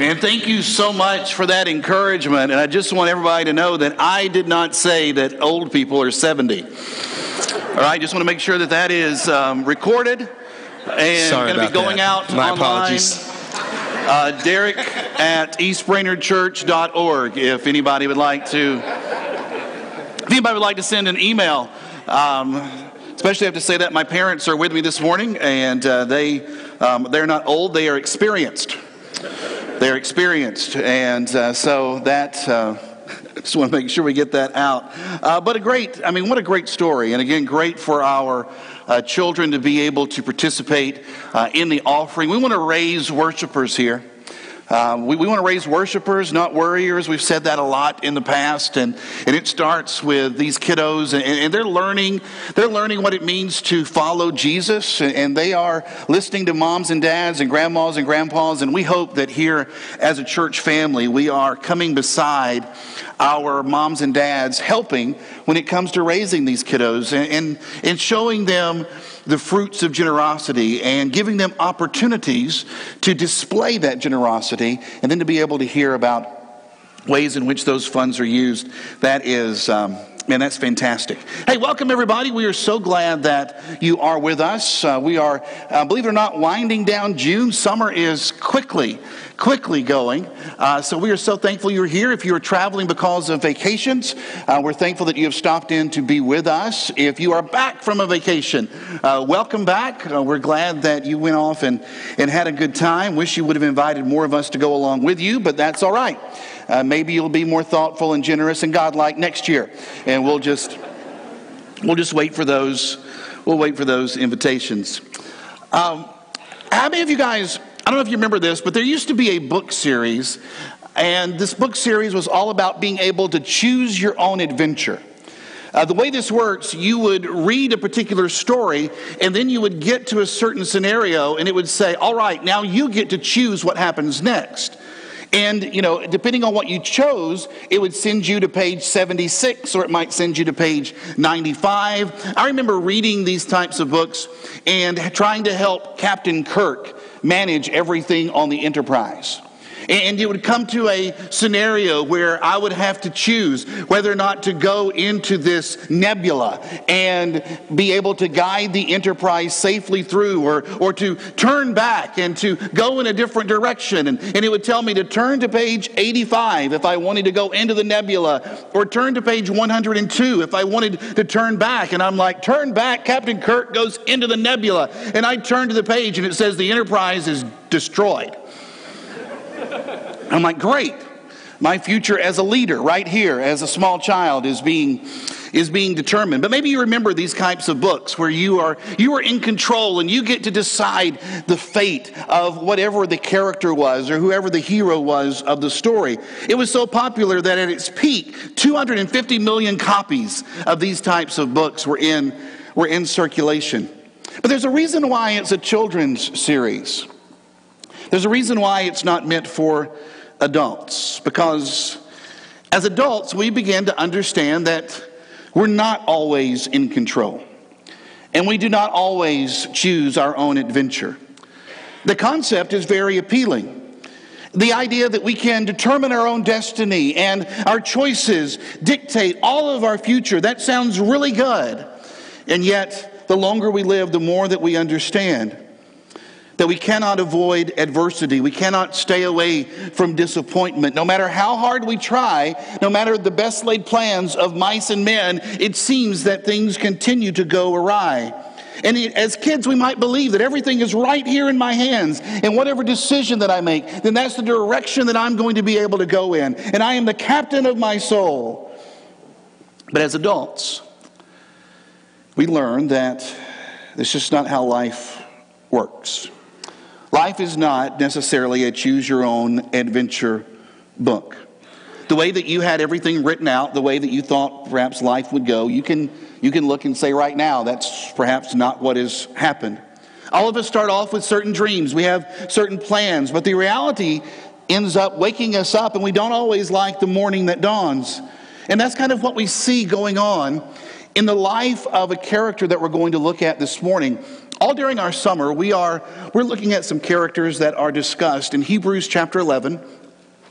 Man, thank you so much for that encouragement. And I just want everybody to know that I did not say that old people are 70. All right, just want to make sure that that is um, recorded and going to be going that. out My online. apologies. Uh, Derek at eastbrainerdchurch.org if anybody would like to. If anybody would like to send an email, um, especially I have to say that my parents are with me this morning, and uh, they um, they're not old; they are experienced. They're experienced, and uh, so that. Uh, just want to make sure we get that out. Uh, but a great, I mean, what a great story. And again, great for our uh, children to be able to participate uh, in the offering. We want to raise worshipers here. Um, we, we want to raise worshipers, not worriers. We've said that a lot in the past, and, and it starts with these kiddos, and, and they're learning they're learning what it means to follow Jesus, and, and they are listening to moms and dads and grandmas and grandpas, and we hope that here as a church family we are coming beside our moms and dads, helping when it comes to raising these kiddos and, and, and showing them the fruits of generosity and giving them opportunities to display that generosity and then to be able to hear about ways in which those funds are used. That is. Um, Man, that's fantastic. Hey, welcome everybody. We are so glad that you are with us. Uh, we are, uh, believe it or not, winding down June. Summer is quickly, quickly going. Uh, so we are so thankful you're here. If you are traveling because of vacations, uh, we're thankful that you have stopped in to be with us. If you are back from a vacation, uh, welcome back. Uh, we're glad that you went off and, and had a good time. Wish you would have invited more of us to go along with you, but that's all right. Uh, maybe you'll be more thoughtful and generous and godlike next year, and we'll just we'll just wait for those. We'll wait for those invitations. Um, how many of you guys? I don't know if you remember this, but there used to be a book series, and this book series was all about being able to choose your own adventure. Uh, the way this works, you would read a particular story, and then you would get to a certain scenario, and it would say, All right, now you get to choose what happens next. And, you know, depending on what you chose, it would send you to page 76 or it might send you to page 95. I remember reading these types of books and trying to help Captain Kirk manage everything on the Enterprise. And it would come to a scenario where I would have to choose whether or not to go into this nebula and be able to guide the enterprise safely through or, or to turn back and to go in a different direction. And, and it would tell me to turn to page 85 if I wanted to go into the nebula or turn to page 102 if I wanted to turn back. And I'm like, turn back. Captain Kirk goes into the nebula. And I turn to the page and it says the enterprise is destroyed. I'm like, great. My future as a leader right here as a small child is being is being determined. But maybe you remember these types of books where you are you are in control and you get to decide the fate of whatever the character was or whoever the hero was of the story. It was so popular that at its peak, 250 million copies of these types of books were in were in circulation. But there's a reason why it's a children's series. There's a reason why it's not meant for adults, because as adults, we begin to understand that we're not always in control, and we do not always choose our own adventure. The concept is very appealing. The idea that we can determine our own destiny and our choices dictate all of our future, that sounds really good. And yet, the longer we live, the more that we understand that we cannot avoid adversity. We cannot stay away from disappointment. No matter how hard we try, no matter the best laid plans of mice and men, it seems that things continue to go awry. And as kids, we might believe that everything is right here in my hands, and whatever decision that I make, then that's the direction that I'm going to be able to go in. And I am the captain of my soul. But as adults, we learn that this is not how life works. Life is not necessarily a choose your own adventure book. The way that you had everything written out, the way that you thought perhaps life would go, you can, you can look and say right now that's perhaps not what has happened. All of us start off with certain dreams, we have certain plans, but the reality ends up waking us up, and we don't always like the morning that dawns. And that's kind of what we see going on in the life of a character that we're going to look at this morning all during our summer, we are we're looking at some characters that are discussed in Hebrews chapter 11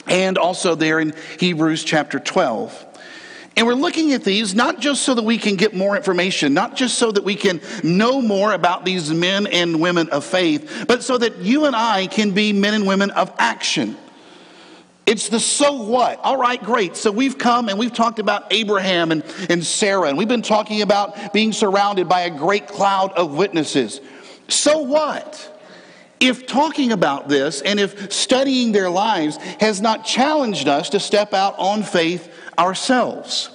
and also there in Hebrews chapter 12. And we're looking at these not just so that we can get more information, not just so that we can know more about these men and women of faith, but so that you and I can be men and women of action. It's the so what. All right, great. So we've come and we've talked about Abraham and, and Sarah, and we've been talking about being surrounded by a great cloud of witnesses. So what? If talking about this and if studying their lives has not challenged us to step out on faith ourselves,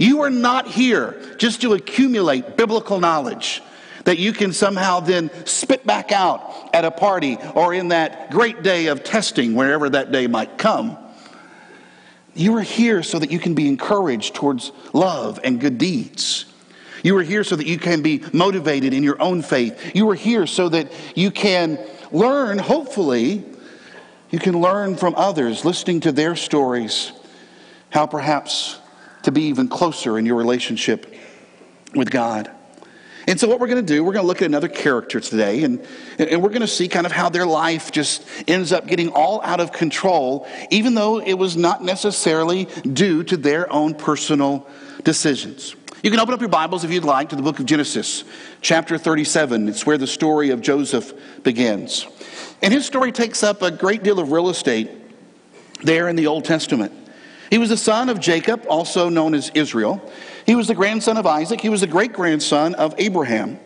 you are not here just to accumulate biblical knowledge that you can somehow then spit back out at a party or in that great day of testing, wherever that day might come. You are here so that you can be encouraged towards love and good deeds. You are here so that you can be motivated in your own faith. You are here so that you can learn, hopefully, you can learn from others, listening to their stories, how perhaps to be even closer in your relationship with God. And so, what we're going to do, we're going to look at another character today, and, and we're going to see kind of how their life just ends up getting all out of control, even though it was not necessarily due to their own personal decisions. You can open up your Bibles if you'd like to the book of Genesis, chapter 37. It's where the story of Joseph begins. And his story takes up a great deal of real estate there in the Old Testament. He was the son of Jacob, also known as Israel. He was the grandson of Isaac. He was the great grandson of Abraham.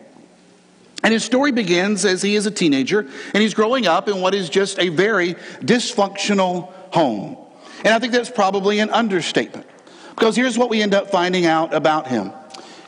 And his story begins as he is a teenager and he's growing up in what is just a very dysfunctional home. And I think that's probably an understatement because here's what we end up finding out about him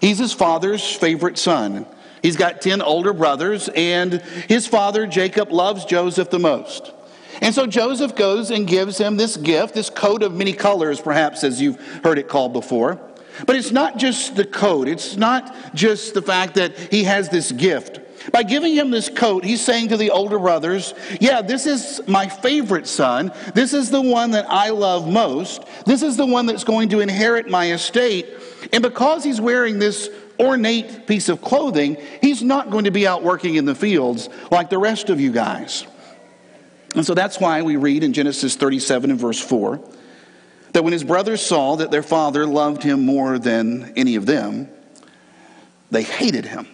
he's his father's favorite son. He's got 10 older brothers, and his father, Jacob, loves Joseph the most. And so Joseph goes and gives him this gift, this coat of many colors, perhaps as you've heard it called before. But it's not just the coat, it's not just the fact that he has this gift. By giving him this coat, he's saying to the older brothers, Yeah, this is my favorite son. This is the one that I love most. This is the one that's going to inherit my estate. And because he's wearing this ornate piece of clothing, he's not going to be out working in the fields like the rest of you guys. And so that's why we read in Genesis 37 and verse 4 that when his brothers saw that their father loved him more than any of them, they hated him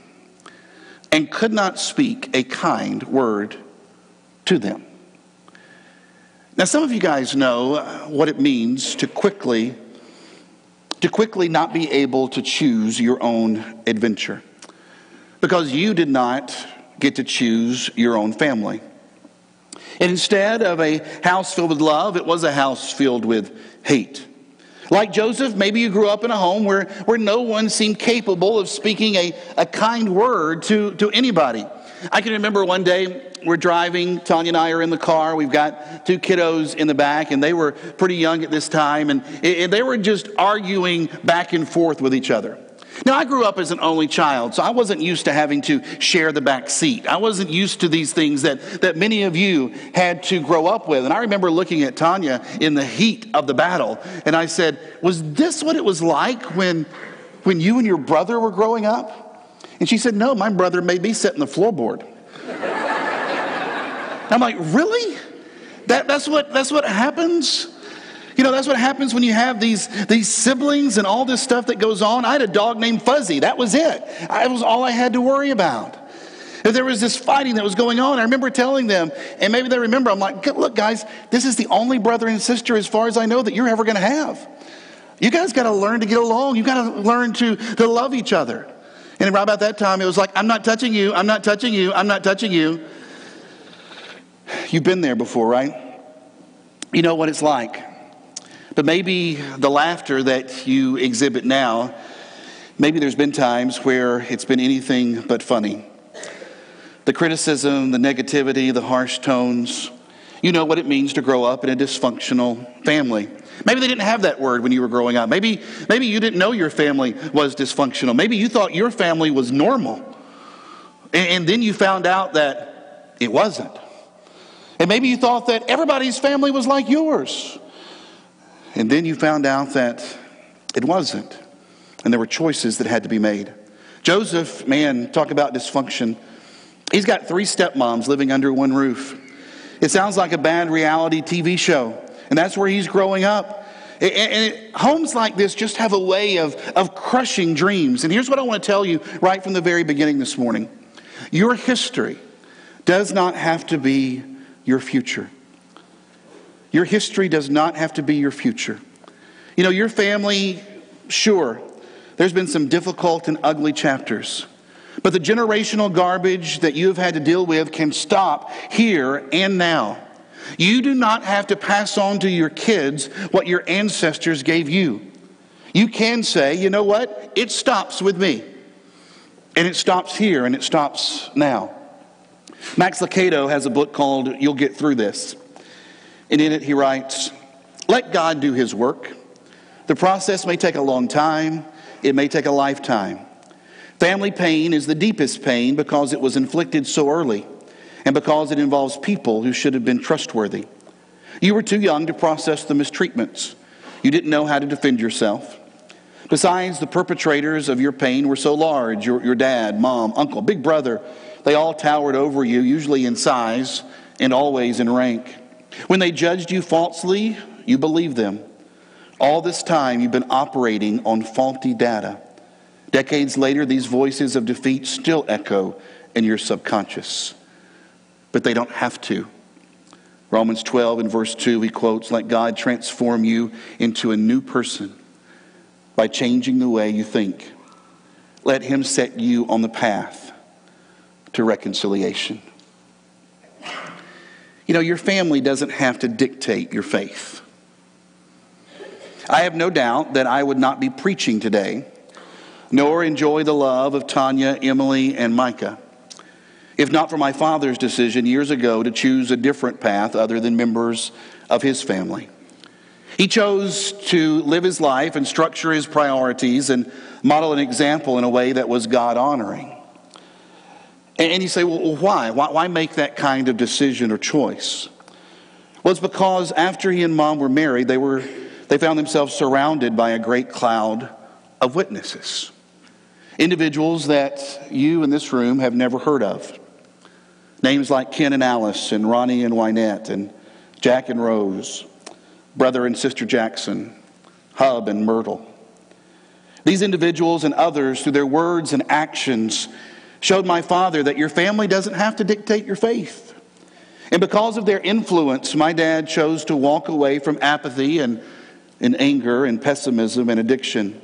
and could not speak a kind word to them. Now, some of you guys know what it means to quickly to quickly not be able to choose your own adventure because you did not get to choose your own family. Instead of a house filled with love, it was a house filled with hate. Like Joseph, maybe you grew up in a home where, where no one seemed capable of speaking a, a kind word to, to anybody. I can remember one day we're driving, Tanya and I are in the car. We've got two kiddos in the back, and they were pretty young at this time, and, and they were just arguing back and forth with each other. Now, I grew up as an only child, so I wasn't used to having to share the back seat. I wasn't used to these things that, that many of you had to grow up with. And I remember looking at Tanya in the heat of the battle, and I said, Was this what it was like when, when you and your brother were growing up? And she said, No, my brother made me sit in the floorboard. I'm like, Really? That, that's, what, that's what happens? You know, that's what happens when you have these, these siblings and all this stuff that goes on. I had a dog named Fuzzy. That was it. That was all I had to worry about. If there was this fighting that was going on, I remember telling them, and maybe they remember, I'm like, look, guys, this is the only brother and sister, as far as I know, that you're ever going to have. You guys got to learn to get along. You got to learn to, to love each other. And right about that time, it was like, I'm not touching you, I'm not touching you, I'm not touching you. You've been there before, right? You know what it's like. But maybe the laughter that you exhibit now, maybe there's been times where it's been anything but funny. The criticism, the negativity, the harsh tones. You know what it means to grow up in a dysfunctional family. Maybe they didn't have that word when you were growing up. Maybe, maybe you didn't know your family was dysfunctional. Maybe you thought your family was normal. And, and then you found out that it wasn't. And maybe you thought that everybody's family was like yours. And then you found out that it wasn't. And there were choices that had to be made. Joseph, man, talk about dysfunction. He's got three stepmoms living under one roof. It sounds like a bad reality TV show, and that's where he's growing up. And it, homes like this just have a way of, of crushing dreams. And here's what I want to tell you right from the very beginning this morning your history does not have to be your future. Your history does not have to be your future. You know, your family, sure, there's been some difficult and ugly chapters. But the generational garbage that you have had to deal with can stop here and now. You do not have to pass on to your kids what your ancestors gave you. You can say, you know what? It stops with me. And it stops here and it stops now. Max Lucado has a book called You'll Get Through This. And in it, he writes Let God do his work. The process may take a long time, it may take a lifetime. Family pain is the deepest pain because it was inflicted so early and because it involves people who should have been trustworthy. You were too young to process the mistreatments. You didn't know how to defend yourself. Besides, the perpetrators of your pain were so large your, your dad, mom, uncle, big brother they all towered over you, usually in size and always in rank. When they judged you falsely, you believed them. All this time, you've been operating on faulty data. Decades later, these voices of defeat still echo in your subconscious, but they don't have to. Romans 12 and verse 2, he quotes, Let God transform you into a new person by changing the way you think. Let Him set you on the path to reconciliation. You know, your family doesn't have to dictate your faith. I have no doubt that I would not be preaching today, nor enjoy the love of Tanya, Emily, and Micah, if not for my father's decision years ago to choose a different path other than members of his family. He chose to live his life and structure his priorities and model an example in a way that was God honoring. And you say, well, why? Why make that kind of decision or choice? Well, it's because after he and mom were married, they, were, they found themselves surrounded by a great cloud of witnesses. Individuals that you in this room have never heard of. Names like Ken and Alice, and Ronnie and Wynette, and Jack and Rose, brother and sister Jackson, Hub and Myrtle. These individuals and others, through their words and actions, showed my father that your family doesn't have to dictate your faith. And because of their influence, my dad chose to walk away from apathy and, and anger and pessimism and addiction.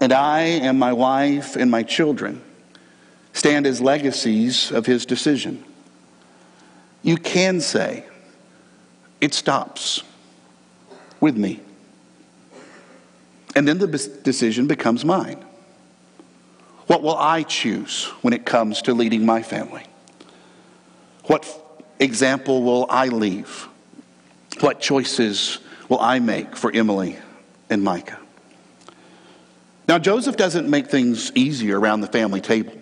And I and my wife and my children stand as legacies of his decision. You can say, it stops with me. And then the decision becomes mine. What will I choose when it comes to leading my family? What example will I leave? What choices will I make for Emily and Micah? Now, Joseph doesn't make things easier around the family table.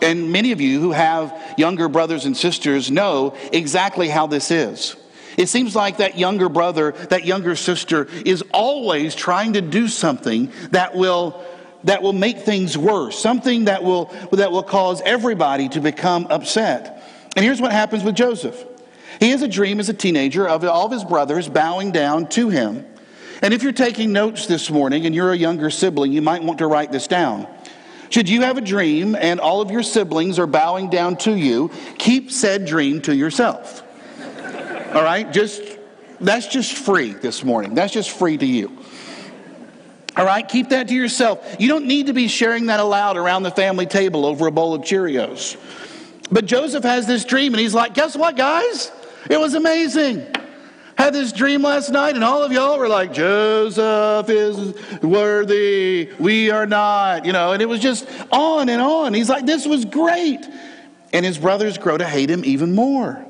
And many of you who have younger brothers and sisters know exactly how this is. It seems like that younger brother, that younger sister is always trying to do something that will that will make things worse, something that will, that will cause everybody to become upset. And here's what happens with Joseph he has a dream as a teenager of all of his brothers bowing down to him. And if you're taking notes this morning and you're a younger sibling, you might want to write this down. Should you have a dream and all of your siblings are bowing down to you, keep said dream to yourself. All right? Just that's just free this morning. That's just free to you. All right, keep that to yourself. You don't need to be sharing that aloud around the family table over a bowl of Cheerios. But Joseph has this dream, and he's like, Guess what, guys? It was amazing. Had this dream last night, and all of y'all were like, Joseph is worthy. We are not. You know, and it was just on and on. He's like, This was great. And his brothers grow to hate him even more.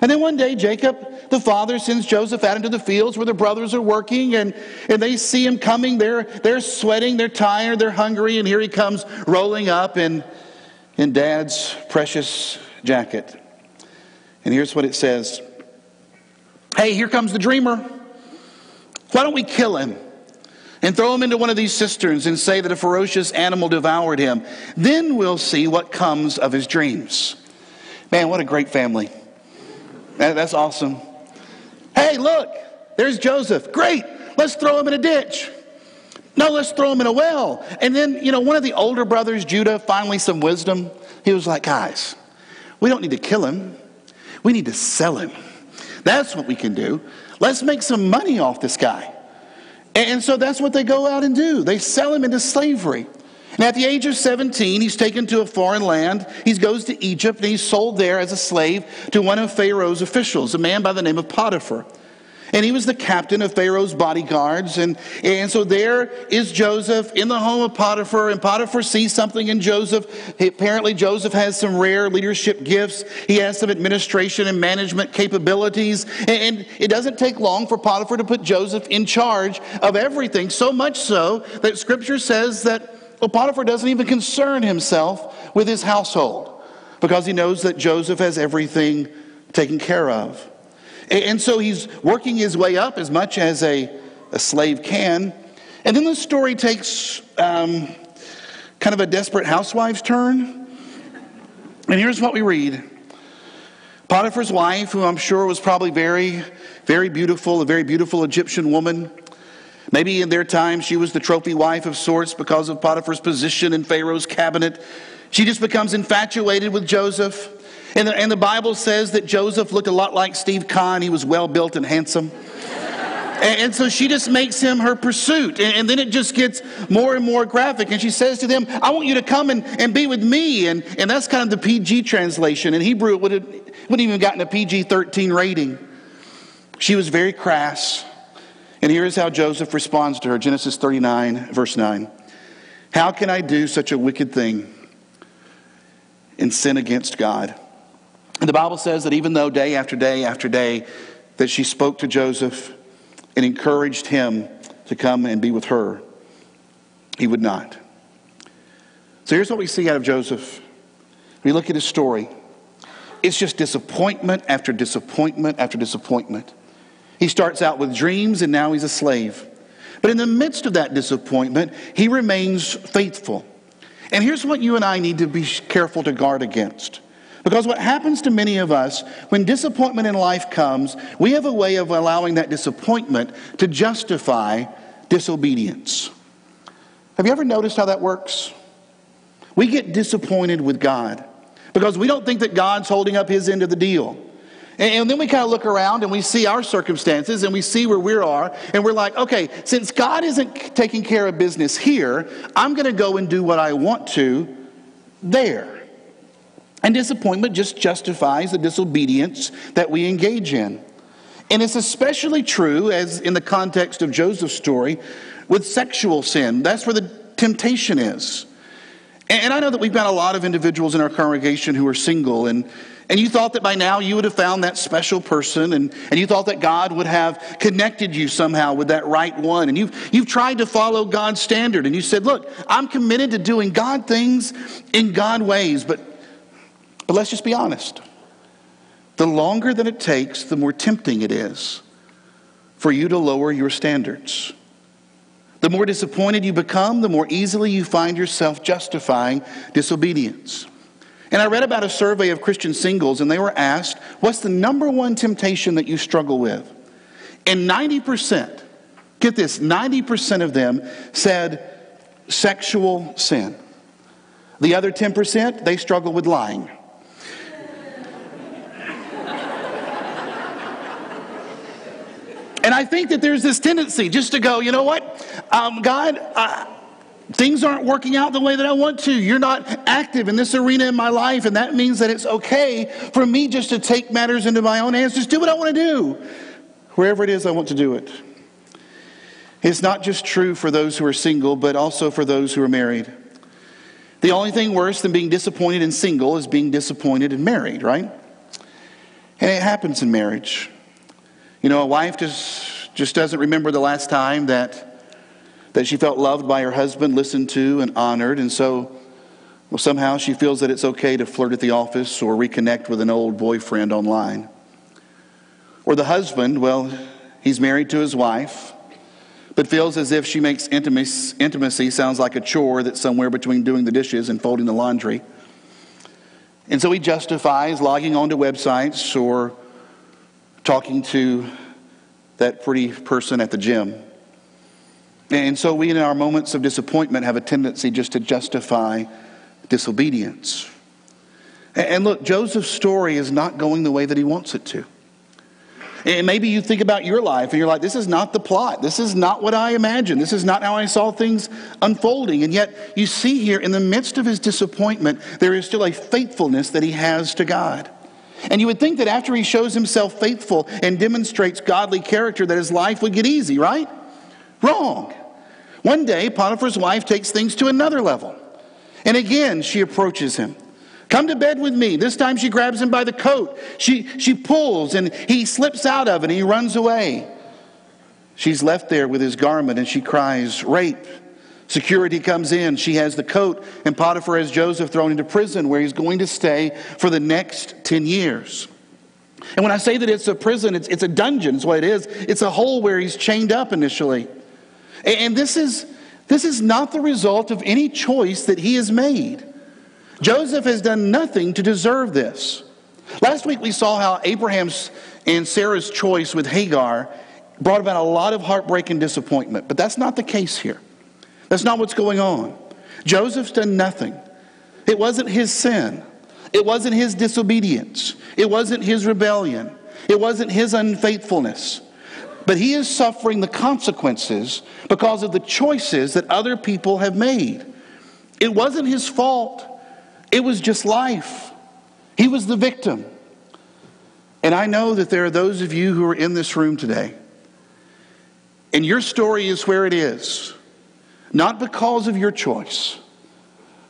And then one day, Jacob, the father, sends Joseph out into the fields where the brothers are working, and, and they see him coming. They're, they're sweating, they're tired, they're hungry, and here he comes rolling up in, in dad's precious jacket. And here's what it says Hey, here comes the dreamer. Why don't we kill him? and throw him into one of these cisterns and say that a ferocious animal devoured him. Then we'll see what comes of his dreams. Man, what a great family. That's awesome. Hey, look, there's Joseph. Great. Let's throw him in a ditch. No, let's throw him in a well. And then, you know, one of the older brothers, Judah, finally some wisdom. He was like, guys, we don't need to kill him. We need to sell him. That's what we can do. Let's make some money off this guy. And so that's what they go out and do. They sell him into slavery. And at the age of 17, he's taken to a foreign land. He goes to Egypt and he's sold there as a slave to one of Pharaoh's officials, a man by the name of Potiphar. And he was the captain of Pharaoh's bodyguards. And, and so there is Joseph in the home of Potiphar, and Potiphar sees something in Joseph. Apparently, Joseph has some rare leadership gifts, he has some administration and management capabilities. And, and it doesn't take long for Potiphar to put Joseph in charge of everything, so much so that scripture says that well, Potiphar doesn't even concern himself with his household because he knows that Joseph has everything taken care of. And so he's working his way up as much as a, a slave can. And then the story takes um, kind of a desperate housewife's turn. And here's what we read Potiphar's wife, who I'm sure was probably very, very beautiful, a very beautiful Egyptian woman. Maybe in their time she was the trophy wife of sorts because of Potiphar's position in Pharaoh's cabinet. She just becomes infatuated with Joseph. And the, and the Bible says that Joseph looked a lot like Steve Kahn. He was well built and handsome. And, and, so she just makes him her pursuit. And, and, then it just gets more and more graphic. And she says to them, I want you to come and, and be with me. And, and that's kind of the PG translation. In Hebrew, it would have, wouldn't even gotten a PG 13 rating. She was very crass. And here's how Joseph responds to her Genesis 39, verse 9. How can I do such a wicked thing and sin against God? And the Bible says that even though day after day after day that she spoke to Joseph and encouraged him to come and be with her, he would not. So here's what we see out of Joseph. We look at his story. It's just disappointment after disappointment after disappointment. He starts out with dreams and now he's a slave. But in the midst of that disappointment, he remains faithful. And here's what you and I need to be careful to guard against. Because what happens to many of us when disappointment in life comes, we have a way of allowing that disappointment to justify disobedience. Have you ever noticed how that works? We get disappointed with God because we don't think that God's holding up his end of the deal. And, then we kind of look around and we see our circumstances and we see where we are, and we're like, okay, since God isn't taking care of business here, I'm going to go and do what I want to there. And disappointment just justifies the disobedience that we engage in. And it's especially true, as in the context of Joseph's story, with sexual sin. That's where the temptation is. And I know that we've got a lot of individuals in our congregation who are single, and, and you thought that by now you would have found that special person, and, and you thought that God would have connected you somehow with that right one. And you've, you've tried to follow God's standard, and you said, Look, I'm committed to doing God things in God ways, but but let's just be honest. The longer that it takes, the more tempting it is for you to lower your standards. The more disappointed you become, the more easily you find yourself justifying disobedience. And I read about a survey of Christian singles, and they were asked, What's the number one temptation that you struggle with? And 90%, get this, 90% of them said sexual sin. The other 10%, they struggle with lying. And I think that there's this tendency just to go, you know what, um, God, uh, things aren't working out the way that I want to. You're not active in this arena in my life, and that means that it's okay for me just to take matters into my own hands, just do what I want to do, wherever it is I want to do it. It's not just true for those who are single, but also for those who are married. The only thing worse than being disappointed in single is being disappointed in married, right? And it happens in marriage. You know, a wife just, just doesn't remember the last time that, that she felt loved by her husband, listened to, and honored. And so, well, somehow she feels that it's okay to flirt at the office or reconnect with an old boyfriend online. Or the husband, well, he's married to his wife, but feels as if she makes intimacy, intimacy sounds like a chore that's somewhere between doing the dishes and folding the laundry. And so he justifies logging onto websites or talking to that pretty person at the gym. And so we, in our moments of disappointment, have a tendency just to justify disobedience. And look, Joseph's story is not going the way that he wants it to. And maybe you think about your life and you're like, this is not the plot. This is not what I imagined. This is not how I saw things unfolding. And yet, you see here, in the midst of his disappointment, there is still a faithfulness that he has to God. And you would think that after he shows himself faithful and demonstrates godly character, that his life would get easy, right? Wrong. One day, Potiphar's wife takes things to another level. And again, she approaches him. Come to bed with me. This time she grabs him by the coat. She, she pulls and he slips out of it and he runs away. She's left there with his garment and she cries, Rape. Security comes in. She has the coat, and Potiphar has Joseph thrown into prison where he's going to stay for the next 10 years. And when I say that it's a prison, it's, it's a dungeon, is what it is. It's a hole where he's chained up initially. And this is, this is not the result of any choice that he has made. Joseph has done nothing to deserve this. Last week we saw how Abraham's and Sarah's choice with Hagar brought about a lot of heartbreak and disappointment, but that's not the case here. That's not what's going on. Joseph's done nothing. It wasn't his sin. It wasn't his disobedience. It wasn't his rebellion. It wasn't his unfaithfulness. But he is suffering the consequences because of the choices that other people have made. It wasn't his fault. It was just life. He was the victim. And I know that there are those of you who are in this room today, and your story is where it is, not because of your choice,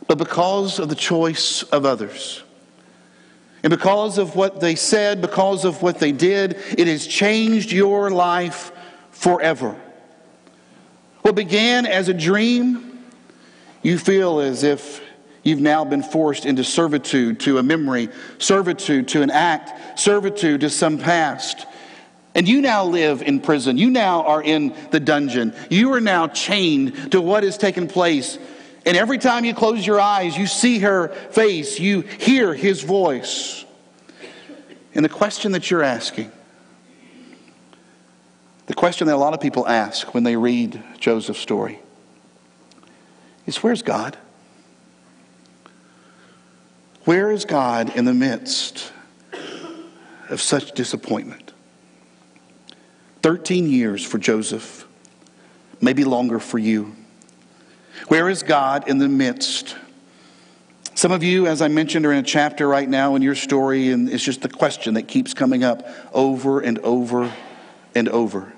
but because of the choice of others. And because of what they said, because of what they did, it has changed your life forever. What began as a dream, you feel as if You've now been forced into servitude to a memory, servitude to an act, servitude to some past. And you now live in prison. You now are in the dungeon. You are now chained to what has taken place. And every time you close your eyes, you see her face, you hear his voice. And the question that you're asking, the question that a lot of people ask when they read Joseph's story, is where's God? Where is God in the midst of such disappointment? 13 years for Joseph, maybe longer for you. Where is God in the midst? Some of you, as I mentioned, are in a chapter right now in your story, and it's just the question that keeps coming up over and over and over.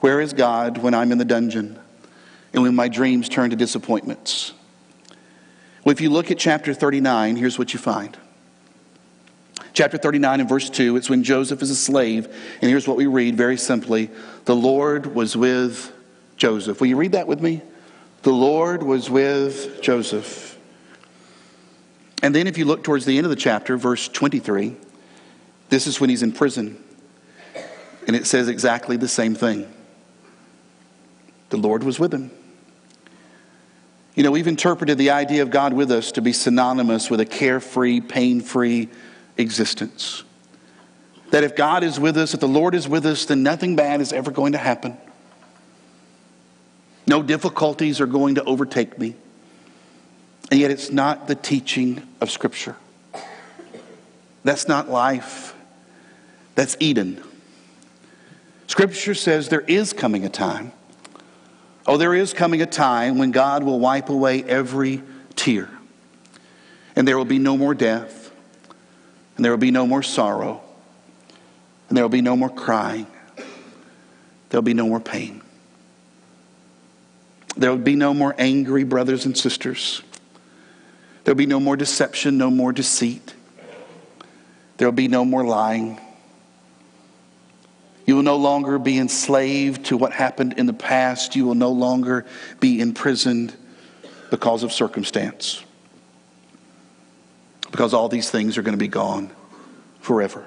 Where is God when I'm in the dungeon and when my dreams turn to disappointments? Well, if you look at chapter 39, here's what you find. Chapter 39 and verse 2, it's when Joseph is a slave. And here's what we read very simply The Lord was with Joseph. Will you read that with me? The Lord was with Joseph. And then if you look towards the end of the chapter, verse 23, this is when he's in prison. And it says exactly the same thing. The Lord was with him. You know, we've interpreted the idea of God with us to be synonymous with a carefree, pain free existence. That if God is with us, if the Lord is with us, then nothing bad is ever going to happen. No difficulties are going to overtake me. And yet, it's not the teaching of Scripture. That's not life, that's Eden. Scripture says there is coming a time Oh, there is coming a time when God will wipe away every tear, and there will be no more death, and there will be no more sorrow, and there will be no more crying, there will be no more pain. There will be no more angry brothers and sisters. There will be no more deception, no more deceit. There will be no more lying. You will no longer be enslaved to what happened in the past. You will no longer be imprisoned because of circumstance. Because all these things are going to be gone forever.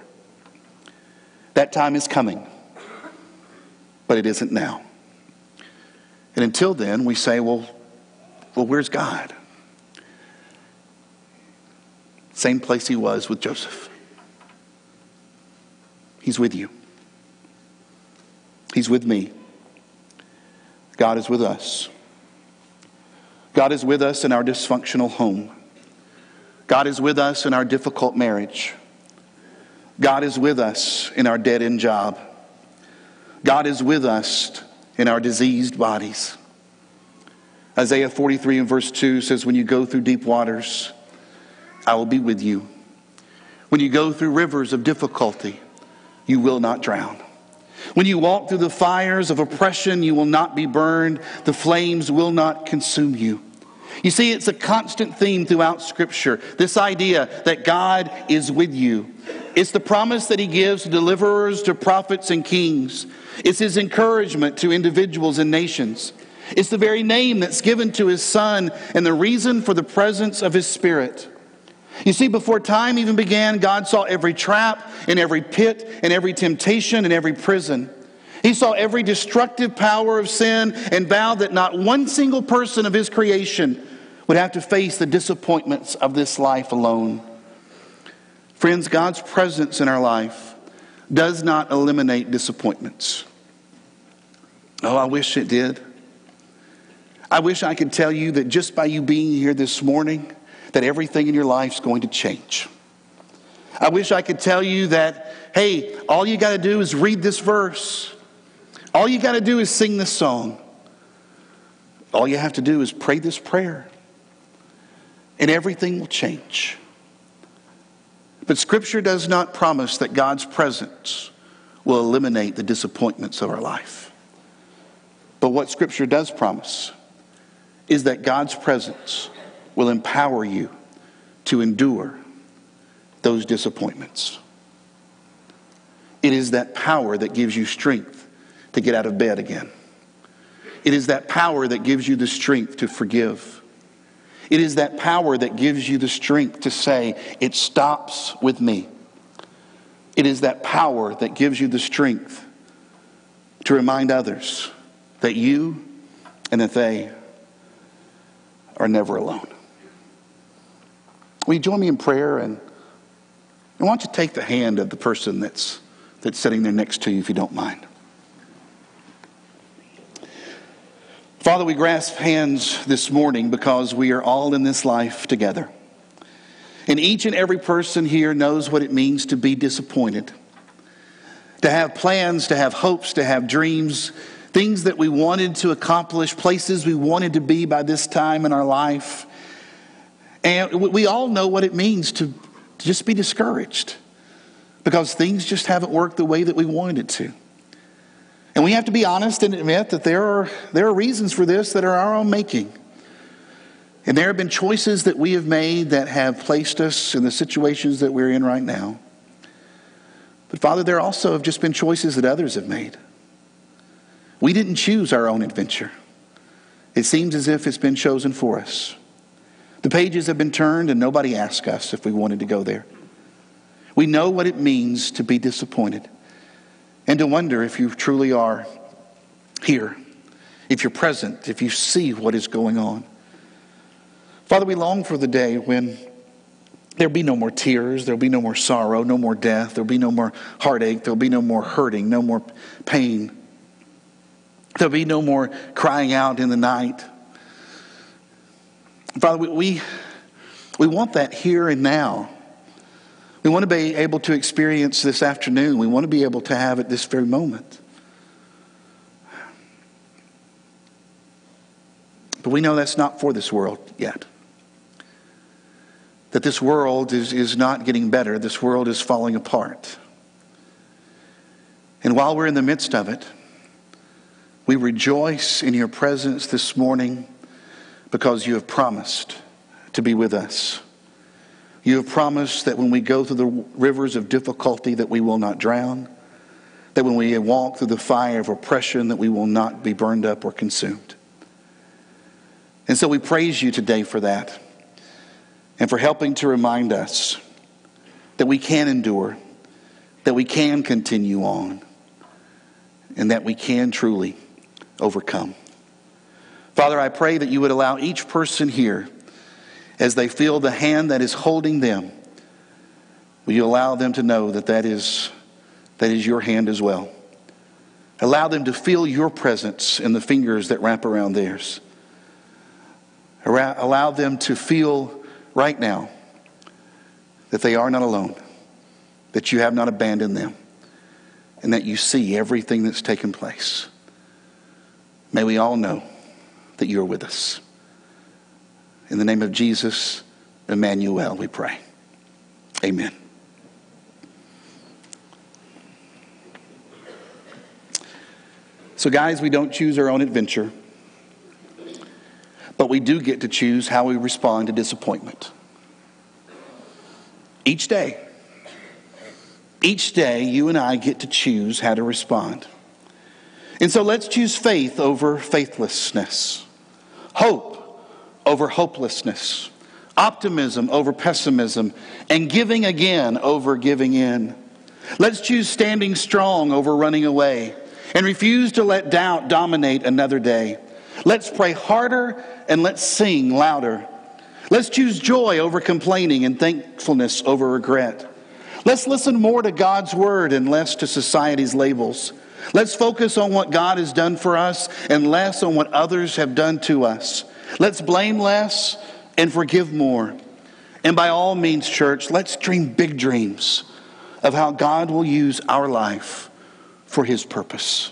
That time is coming, but it isn't now. And until then, we say, well, well, where's God? Same place he was with Joseph. He's with you. He's with me. God is with us. God is with us in our dysfunctional home. God is with us in our difficult marriage. God is with us in our dead end job. God is with us in our diseased bodies. Isaiah 43 and verse 2 says, When you go through deep waters, I will be with you. When you go through rivers of difficulty, you will not drown. When you walk through the fires of oppression, you will not be burned. The flames will not consume you. You see, it's a constant theme throughout Scripture this idea that God is with you. It's the promise that He gives to deliverers, to prophets, and kings. It's His encouragement to individuals and nations. It's the very name that's given to His Son and the reason for the presence of His Spirit. You see, before time even began, God saw every trap and every pit and every temptation and every prison. He saw every destructive power of sin and vowed that not one single person of his creation would have to face the disappointments of this life alone. Friends, God's presence in our life does not eliminate disappointments. Oh, I wish it did. I wish I could tell you that just by you being here this morning, that everything in your life is going to change. I wish I could tell you that, hey, all you got to do is read this verse. All you got to do is sing this song. All you have to do is pray this prayer, and everything will change. But Scripture does not promise that God's presence will eliminate the disappointments of our life. But what Scripture does promise is that God's presence will empower you to endure those disappointments. It is that power that gives you strength to get out of bed again. It is that power that gives you the strength to forgive. It is that power that gives you the strength to say, It stops with me. It is that power that gives you the strength to remind others that you and that they are never alone. Will you join me in prayer? And I want you to take the hand of the person that's, that's sitting there next to you, if you don't mind. Father, we grasp hands this morning because we are all in this life together. And each and every person here knows what it means to be disappointed, to have plans, to have hopes, to have dreams, things that we wanted to accomplish, places we wanted to be by this time in our life. And we all know what it means to, just be discouraged because things just haven't worked the way that we wanted it to. And we have to be honest and admit that there are, there are reasons for this that are our own making. And there have been choices that we have made that have placed us in the situations that we're in right now. But Father, there also have just been choices that others have made. We didn't choose our own adventure. It seems as if it's been chosen for us. The pages have been turned, and nobody asked us if we wanted to go there. We know what it means to be disappointed and to wonder if you truly are here, if you're present, if you see what is going on. Father, we long for the day when there'll be no more tears, there'll be no more sorrow, no more death, there'll be no more heartache, there'll be no more hurting, no more pain. There'll be no more crying out in the night. Father, we, we, we want that here and now. We want to be able to experience this afternoon. We want to be able to have it this very moment. But we know that's not for this world yet. That this world is, is not getting better, this world is falling apart. And while we're in the midst of it, we rejoice in your presence this morning because you have promised to be with us. You have promised that when we go through the rivers of difficulty that we will not drown, that when we walk through the fire of oppression that we will not be burned up or consumed. And so we praise you today for that and for helping to remind us that we can endure, that we can continue on, and that we can truly overcome. Father, I pray that you would allow each person here, as they feel the hand that is holding them, will you allow them to know that that is, that is your hand as well? Allow them to feel your presence in the fingers that wrap around theirs. Allow them to feel right now that they are not alone, that you have not abandoned them, and that you see everything that's taken place. May we all know that you are with us. In the name of Jesus, Emmanuel, we pray. Amen. So, guys, we don't choose our own adventure, but we do get to choose how we respond to disappointment. Each day, each day, you and I get to choose how to respond. And so let's choose faith over faithlessness, hope over hopelessness, optimism over pessimism, and giving again over giving in. Let's choose standing strong over running away and refuse to let doubt dominate another day. Let's pray harder and let's sing louder. Let's choose joy over complaining and thankfulness over regret. Let's listen more to God's word and less to society's labels. Let's focus on what God has done for us and less on what others have done to us. Let's blame less and forgive more. And by all means, church, let's dream big dreams of how God will use our life for his purpose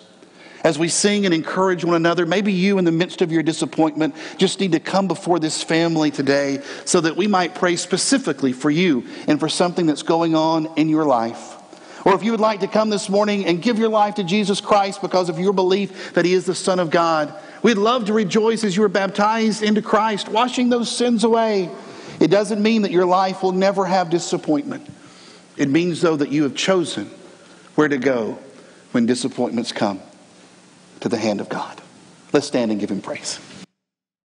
as we sing and encourage one another. Maybe you, in the midst of your disappointment, just need to come before this family today so that we might pray specifically for you and for something that's going on in your life. Or if you would like to come this morning and give your life to Jesus Christ because of your belief that He is the Son of God, we'd love to rejoice as you are baptized into Christ, washing those sins away. It doesn't mean that your life will never have disappointment. It means, though, that you have chosen where to go when disappointments come to the hand of God. Let's stand and give him praise.